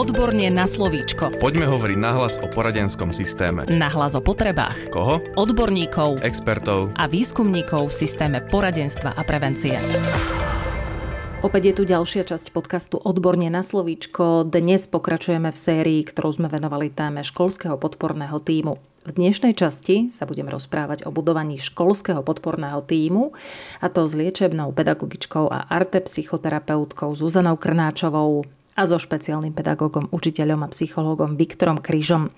Odborne na slovíčko. Poďme hovoriť nahlas o poradenskom systéme. Nahlas o potrebách. Koho? Odborníkov. Expertov. A výskumníkov v systéme poradenstva a prevencie. Opäť je tu ďalšia časť podcastu Odborne na slovíčko. Dnes pokračujeme v sérii, ktorú sme venovali téme školského podporného týmu. V dnešnej časti sa budem rozprávať o budovaní školského podporného týmu, a to s liečebnou pedagogičkou a arte psychoterapeutkou Zuzanou Krnáčovou a so špeciálnym pedagógom, učiteľom a psychológom Viktorom Kryžom.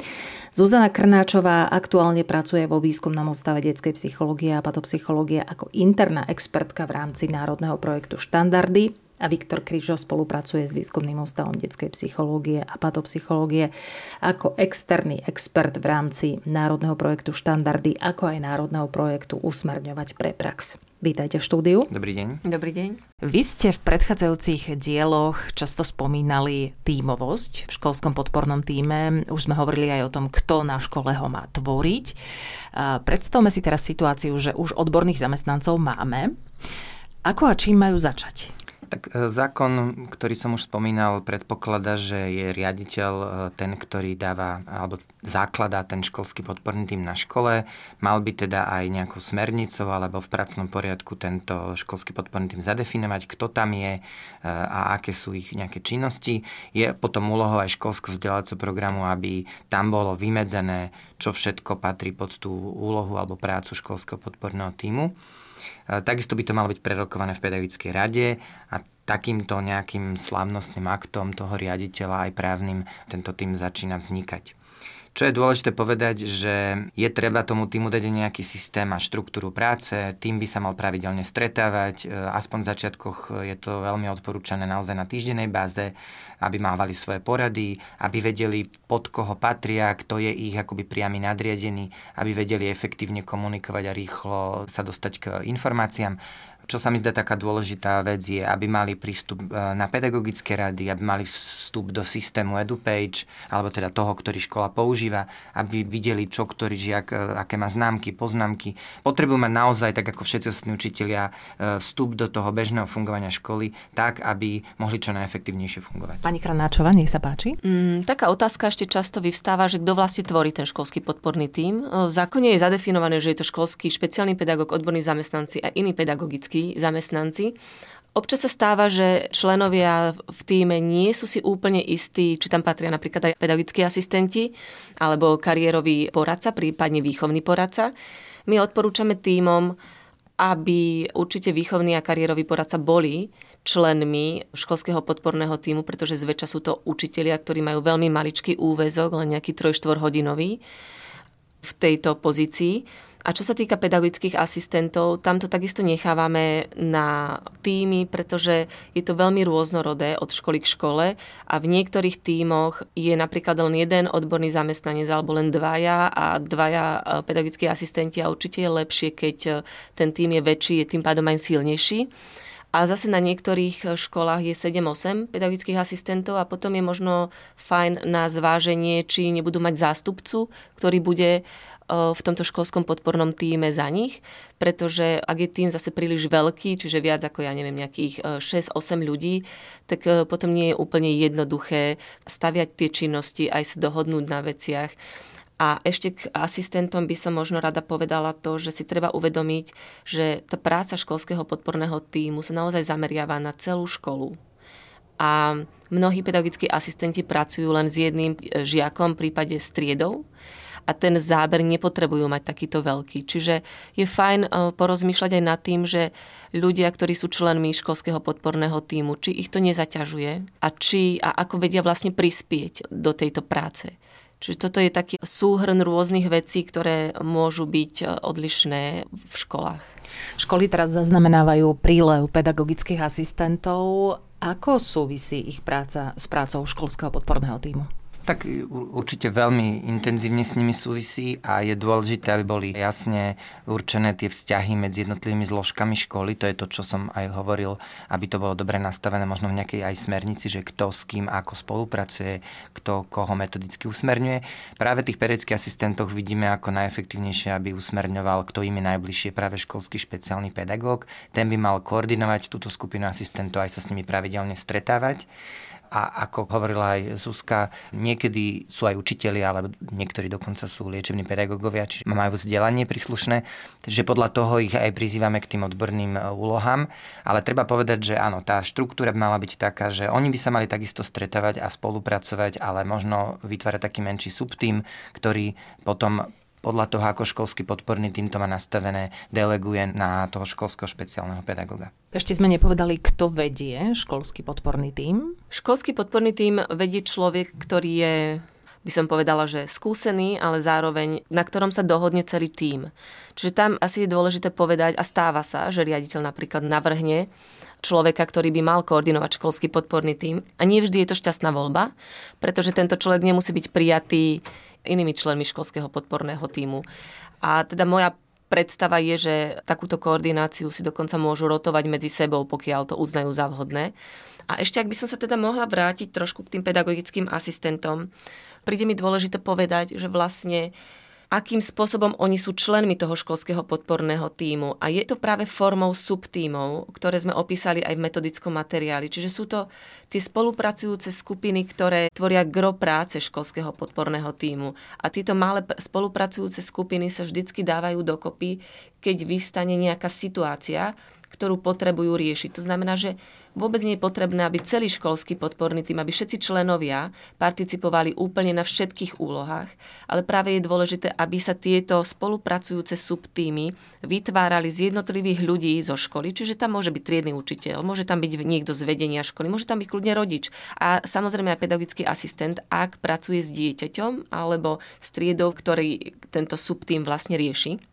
Zuzana Krnáčová aktuálne pracuje vo výskumnom ústave detskej psychológie a patopsychológie ako interná expertka v rámci národného projektu Štandardy a Viktor Kryžo spolupracuje s výskumným ústavom detskej psychológie a patopsychológie ako externý expert v rámci národného projektu Štandardy, ako aj národného projektu Usmerňovať pre prax. Vítajte v štúdiu. Dobrý deň. Dobrý deň. Vy ste v predchádzajúcich dieloch často spomínali tímovosť v školskom podpornom týme. Už sme hovorili aj o tom, kto na škole ho má tvoriť. Predstavme si teraz situáciu, že už odborných zamestnancov máme. Ako a čím majú začať? Tak e, zákon, ktorý som už spomínal, predpokladá, že je riaditeľ e, ten, ktorý dáva alebo základá ten školský podporný tým na škole. Mal by teda aj nejakou smernicou alebo v pracovnom poriadku tento školský podporný tým zadefinovať, kto tam je e, a aké sú ich nejaké činnosti. Je potom úlohou aj školského vzdelávacieho programu, aby tam bolo vymedzené, čo všetko patrí pod tú úlohu alebo prácu školského podporného týmu. Takisto by to malo byť prerokované v pedagogickej rade a takýmto nejakým slávnostným aktom toho riaditeľa aj právnym tento tým začína vznikať. Čo je dôležité povedať, že je treba tomu týmu dať nejaký systém a štruktúru práce, tým by sa mal pravidelne stretávať, e, aspoň v začiatkoch je to veľmi odporúčané naozaj na týždennej báze, aby mávali svoje porady, aby vedeli, pod koho patria, kto je ich akoby priamy nadriadený, aby vedeli efektívne komunikovať a rýchlo sa dostať k informáciám čo sa mi zdá taká dôležitá vec je, aby mali prístup e, na pedagogické rady, aby mali vstup do systému EduPage, alebo teda toho, ktorý škola používa, aby videli, čo ktorý žiak, e, aké má známky, poznámky. Potrebujú mať naozaj, tak ako všetci ostatní učitelia, e, vstup do toho bežného fungovania školy, tak, aby mohli čo najefektívnejšie fungovať. Pani Kranáčová, nech sa páči. Mm, taká otázka ešte často vyvstáva, že kto vlastne tvorí ten školský podporný tím. V zákone je zadefinované, že je to školský špeciálny pedagóg, odborní zamestnanci a iní pedagogickí pedagogickí zamestnanci. Občas sa stáva, že členovia v týme nie sú si úplne istí, či tam patria napríklad aj pedagogickí asistenti alebo kariérový poradca, prípadne výchovný poradca. My odporúčame týmom, aby určite výchovný a kariérový poradca boli členmi školského podporného týmu, pretože zväčša sú to učitelia, ktorí majú veľmi maličký úvezok, len nejaký 3-4 hodinový v tejto pozícii a čo sa týka pedagogických asistentov, tam to takisto nechávame na týmy, pretože je to veľmi rôznorodé od školy k škole a v niektorých týmoch je napríklad len jeden odborný zamestnanec alebo len dvaja a dvaja e, pedagogickí asistenti a určite je lepšie, keď e, ten tým je väčší, je tým pádom aj silnejší. A zase na niektorých e, školách je 7-8 pedagogických asistentov a potom je možno fajn na zváženie, či nebudú mať zástupcu, ktorý bude v tomto školskom podpornom týme za nich, pretože ak je tým zase príliš veľký, čiže viac ako ja neviem nejakých 6-8 ľudí, tak potom nie je úplne jednoduché staviať tie činnosti, aj sa dohodnúť na veciach. A ešte k asistentom by som možno rada povedala to, že si treba uvedomiť, že tá práca školského podporného týmu sa naozaj zameriava na celú školu. A mnohí pedagogickí asistenti pracujú len s jedným e, žiakom, v prípade striedou a ten záber nepotrebujú mať takýto veľký. Čiže je fajn e, porozmýšľať aj nad tým, že ľudia, ktorí sú členmi školského podporného týmu, či ich to nezaťažuje a či a ako vedia vlastne prispieť do tejto práce. Čiže toto je taký súhrn rôznych vecí, ktoré môžu byť e, odlišné v školách. Školy teraz zaznamenávajú prílev pedagogických asistentov. Ako súvisí ich práca s prácou školského podporného týmu? Tak určite veľmi intenzívne s nimi súvisí a je dôležité, aby boli jasne určené tie vzťahy medzi jednotlivými zložkami školy. To je to, čo som aj hovoril, aby to bolo dobre nastavené možno v nejakej aj smernici, že kto s kým ako spolupracuje, kto koho metodicky usmerňuje. Práve tých periodických asistentoch vidíme ako najefektívnejšie, aby usmerňoval, kto im je najbližšie práve školský špeciálny pedagóg. Ten by mal koordinovať túto skupinu asistentov aj sa s nimi pravidelne stretávať a ako hovorila aj Zuzka, niekedy sú aj učitelia, alebo niektorí dokonca sú liečební pedagógovia, čiže majú vzdelanie príslušné, takže podľa toho ich aj prizývame k tým odborným e, úlohám. Ale treba povedať, že áno, tá štruktúra mala byť taká, že oni by sa mali takisto stretávať a spolupracovať, ale možno vytvárať taký menší subtým, ktorý potom podľa toho, ako školský podporný tým to má nastavené, deleguje na toho školského špeciálneho pedagóga. Ešte sme nepovedali, kto vedie školský podporný tím. Školský podporný tím vedie človek, ktorý je by som povedala, že skúsený, ale zároveň na ktorom sa dohodne celý tím. Čiže tam asi je dôležité povedať, a stáva sa, že riaditeľ napríklad navrhne človeka, ktorý by mal koordinovať školský podporný tím. A nie vždy je to šťastná voľba, pretože tento človek nemusí byť prijatý inými členmi školského podporného týmu. A teda moja predstava je, že takúto koordináciu si dokonca môžu rotovať medzi sebou, pokiaľ to uznajú za vhodné. A ešte ak by som sa teda mohla vrátiť trošku k tým pedagogickým asistentom, príde mi dôležité povedať, že vlastne akým spôsobom oni sú členmi toho školského podporného týmu. A je to práve formou subtímov, ktoré sme opísali aj v metodickom materiáli. Čiže sú to tie spolupracujúce skupiny, ktoré tvoria gro práce školského podporného týmu. A tieto malé spolupracujúce skupiny sa vždycky dávajú dokopy, keď vyvstane nejaká situácia, ktorú potrebujú riešiť. To znamená, že Vôbec nie je potrebné, aby celý školský podporný tým, aby všetci členovia participovali úplne na všetkých úlohách, ale práve je dôležité, aby sa tieto spolupracujúce subtýmy vytvárali z jednotlivých ľudí zo školy, čiže tam môže byť triedny učiteľ, môže tam byť niekto z vedenia školy, môže tam byť kľudne rodič a samozrejme aj pedagogický asistent, ak pracuje s dieťaťom alebo s triedou, ktorý tento subtým vlastne rieši.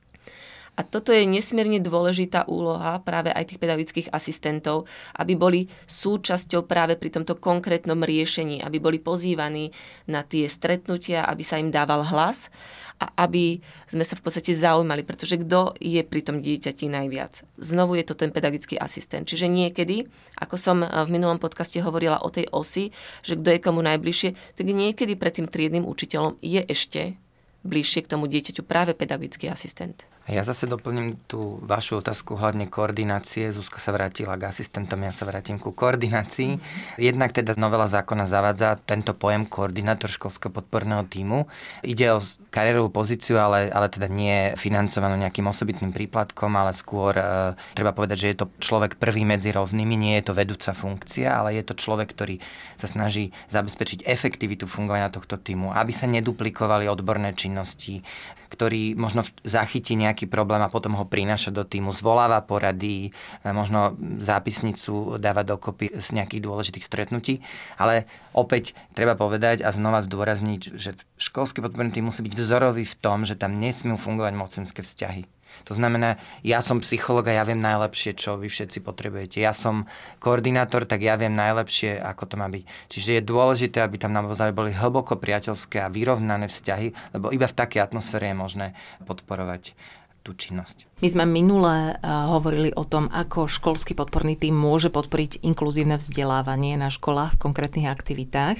A toto je nesmierne dôležitá úloha práve aj tých pedagogických asistentov, aby boli súčasťou práve pri tomto konkrétnom riešení, aby boli pozývaní na tie stretnutia, aby sa im dával hlas a aby sme sa v podstate zaujímali, pretože kto je pri tom dieťati najviac. Znovu je to ten pedagogický asistent. Čiže niekedy, ako som v minulom podcaste hovorila o tej osi, že kto je komu najbližšie, tak niekedy pred tým triednym učiteľom je ešte bližšie k tomu dieťaťu práve pedagogický asistent. Ja zase doplním tú vašu otázku hľadne koordinácie. Zuzka sa vrátila k asistentom, ja sa vrátim ku koordinácii. Jednak teda novela zákona zavádza tento pojem koordinátor školského podporného týmu. Ide o kariérovú pozíciu, ale, ale teda nie financovanú nejakým osobitným príplatkom, ale skôr e, treba povedať, že je to človek prvý medzi rovnými, nie je to vedúca funkcia, ale je to človek, ktorý sa snaží zabezpečiť efektivitu fungovania tohto týmu, aby sa neduplikovali odborné činnosti, ktorý možno zachytí nejaký problém a potom ho prináša do týmu, zvoláva porady, e, možno zápisnicu dáva dokopy z nejakých dôležitých stretnutí. Ale opäť treba povedať a znova zdôrazniť, že školský podporný tým musí byť vzorový v tom, že tam nesmú fungovať mocenské vzťahy to znamená, ja som psycholog a ja viem najlepšie, čo vy všetci potrebujete. Ja som koordinátor, tak ja viem najlepšie, ako to má byť. Čiže je dôležité, aby tam naozaj boli hlboko priateľské a vyrovnané vzťahy, lebo iba v takej atmosfére je možné podporovať tú činnosť. My sme minule hovorili o tom, ako školský podporný tým môže podporiť inkluzívne vzdelávanie na školách v konkrétnych aktivitách.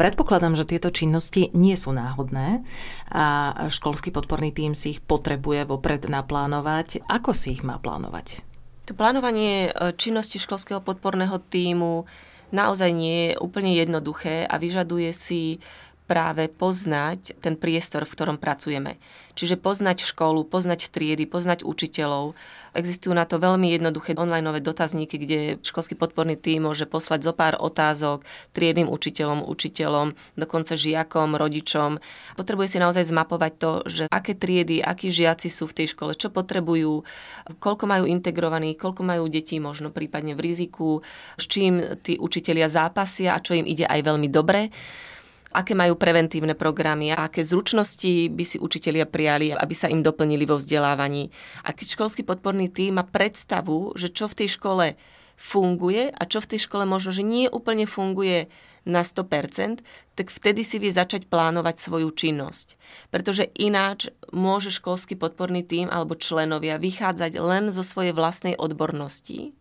Predpokladám, že tieto činnosti nie sú náhodné a školský podporný tým si ich potrebuje vopred naplánovať. Ako si ich má plánovať? To plánovanie e, činnosti školského podporného týmu naozaj nie je úplne jednoduché a vyžaduje si práve poznať ten priestor, v ktorom pracujeme. Čiže poznať školu, poznať triedy, poznať učiteľov. Existujú na to veľmi jednoduché online dotazníky, kde školský podporný tým môže poslať zo pár otázok triednym učiteľom, učiteľom, dokonca žiakom, rodičom. Potrebuje si naozaj zmapovať to, že aké triedy, akí žiaci sú v tej škole, čo potrebujú, koľko majú integrovaných, koľko majú detí možno prípadne v riziku, s čím tí učitelia zápasia a čo im ide aj veľmi dobre aké majú preventívne programy, aké zručnosti by si učitelia prijali, aby sa im doplnili vo vzdelávaní. A keď školský podporný tým má predstavu, že čo v tej škole funguje a čo v tej škole možno, že nie úplne funguje na 100%, tak vtedy si vie začať plánovať svoju činnosť. Pretože ináč môže školský podporný tým alebo členovia vychádzať len zo svojej vlastnej odbornosti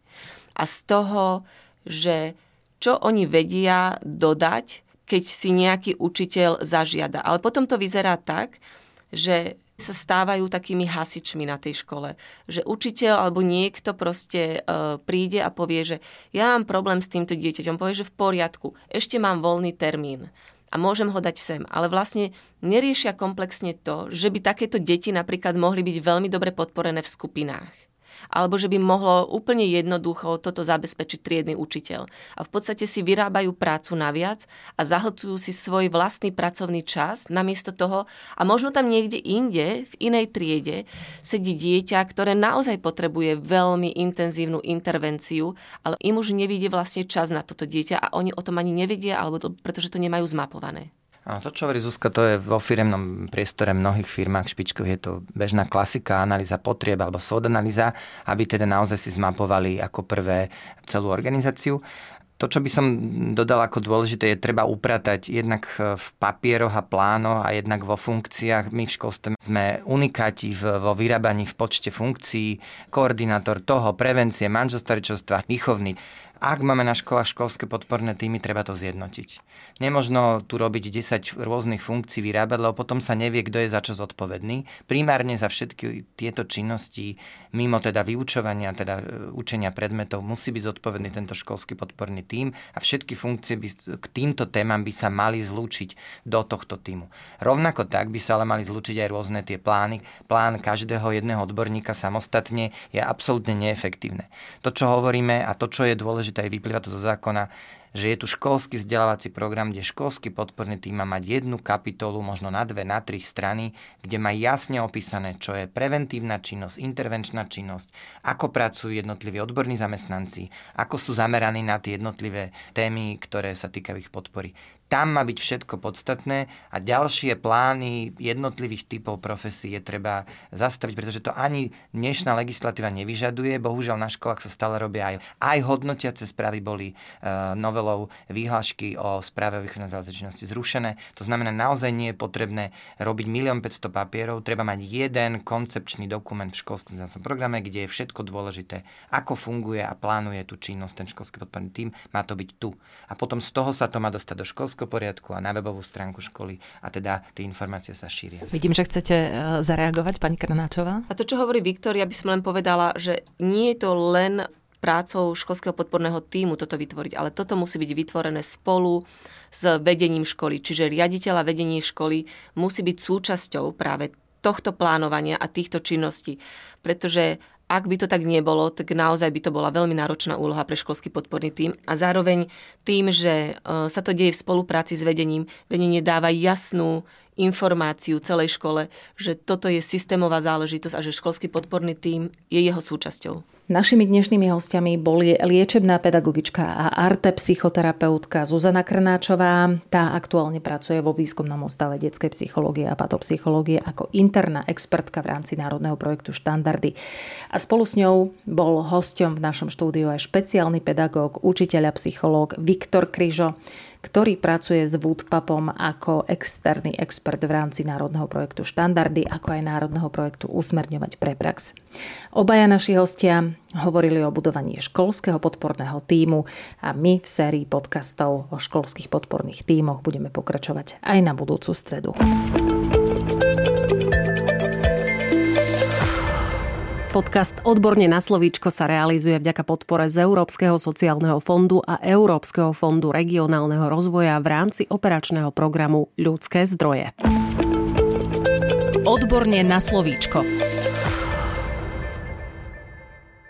a z toho, že čo oni vedia dodať keď si nejaký učiteľ zažiada. Ale potom to vyzerá tak, že sa stávajú takými hasičmi na tej škole. Že učiteľ alebo niekto proste e, príde a povie, že ja mám problém s týmto dieťaťom. Povie, že v poriadku, ešte mám voľný termín a môžem ho dať sem. Ale vlastne neriešia komplexne to, že by takéto deti napríklad mohli byť veľmi dobre podporené v skupinách alebo že by mohlo úplne jednoducho toto zabezpečiť triedny učiteľ. A v podstate si vyrábajú prácu naviac a zahlcujú si svoj vlastný pracovný čas namiesto toho a možno tam niekde inde, v inej triede, sedí dieťa, ktoré naozaj potrebuje veľmi intenzívnu intervenciu, ale im už nevidie vlastne čas na toto dieťa a oni o tom ani nevedia, alebo to, pretože to nemajú zmapované. Áno, to, čo hovorí Zuzka, to je vo firemnom priestore mnohých firmách špičkových, je to bežná klasika, analýza potrieb alebo SWOT analýza, aby teda naozaj si zmapovali ako prvé celú organizáciu. To, čo by som dodal ako dôležité, je treba upratať jednak v papieroch a plánoch a jednak vo funkciách. My v školstve sme unikáti vo vyrábaní v počte funkcií, koordinátor toho, prevencie, manželstva, výchovný. Ak máme na školách školské podporné týmy, treba to zjednotiť. Nemožno tu robiť 10 rôznych funkcií vyrábať, lebo potom sa nevie, kto je za čo zodpovedný. Primárne za všetky tieto činnosti, mimo teda vyučovania, teda e, učenia predmetov, musí byť zodpovedný tento školský podporný tím a všetky funkcie by, k týmto témam by sa mali zlúčiť do tohto týmu. Rovnako tak by sa ale mali zlúčiť aj rôzne tie plány. Plán každého jedného odborníka samostatne je absolútne neefektívne. To, čo hovoríme a to, čo je dôležité, dôležité aj vyplýva to zo zákona, že je tu školský vzdelávací program, kde školský podporný tým má mať jednu kapitolu, možno na dve, na tri strany, kde má jasne opísané, čo je preventívna činnosť, intervenčná činnosť, ako pracujú jednotliví odborní zamestnanci, ako sú zameraní na tie jednotlivé témy, ktoré sa týkajú ich podpory. Tam má byť všetko podstatné a ďalšie plány jednotlivých typov profesí je treba zastaviť, pretože to ani dnešná legislatíva nevyžaduje. Bohužiaľ na školách sa stále robia aj, aj hodnotiace správy boli uh, novelou výhlášky o správe o výchovnej činnosti zrušené. To znamená, naozaj nie je potrebné robiť 1 500 papierov, treba mať jeden koncepčný dokument v školskom programe, kde je všetko dôležité, ako funguje a plánuje tú činnosť ten školský podporný tým, má to byť tu. A potom z toho sa to má dostať do školského poriadku a na webovú stránku školy a teda tie informácie sa šíria. Vidím, že chcete e, zareagovať, pani Krnáčová. A to, čo hovorí Viktor, ja by som len povedala, že nie je to len prácou školského podporného týmu toto vytvoriť, ale toto musí byť vytvorené spolu s vedením školy. Čiže riaditeľ a vedenie školy musí byť súčasťou práve tohto plánovania a týchto činností. Pretože ak by to tak nebolo, tak naozaj by to bola veľmi náročná úloha pre školský podporný tým. A zároveň tým, že e, sa to deje v spolupráci s vedením, vedenie dáva jasnú informáciu celej škole, že toto je systémová záležitosť a že školský podporný tým je jeho súčasťou. Našimi dnešnými hostiami boli liečebná pedagogička a arte psychoterapeutka Zuzana Krnáčová. Tá aktuálne pracuje vo výskumnom ústave detskej psychológie a patopsychológie ako interná expertka v rámci národného projektu Štandardy. A spolu s ňou bol hosťom v našom štúdiu aj špeciálny pedagóg, učiteľ a psychológ Viktor Kryžo ktorý pracuje s Woodpapom ako externý expert v rámci národného projektu Štandardy, ako aj národného projektu Usmerňovať pre prax. Obaja naši hostia hovorili o budovaní školského podporného týmu a my v sérii podcastov o školských podporných týmoch budeme pokračovať aj na budúcu stredu. Podcast Odborne na slovíčko sa realizuje vďaka podpore z Európskeho sociálneho fondu a Európskeho fondu regionálneho rozvoja v rámci operačného programu Ľudské zdroje. Odborne na slovíčko.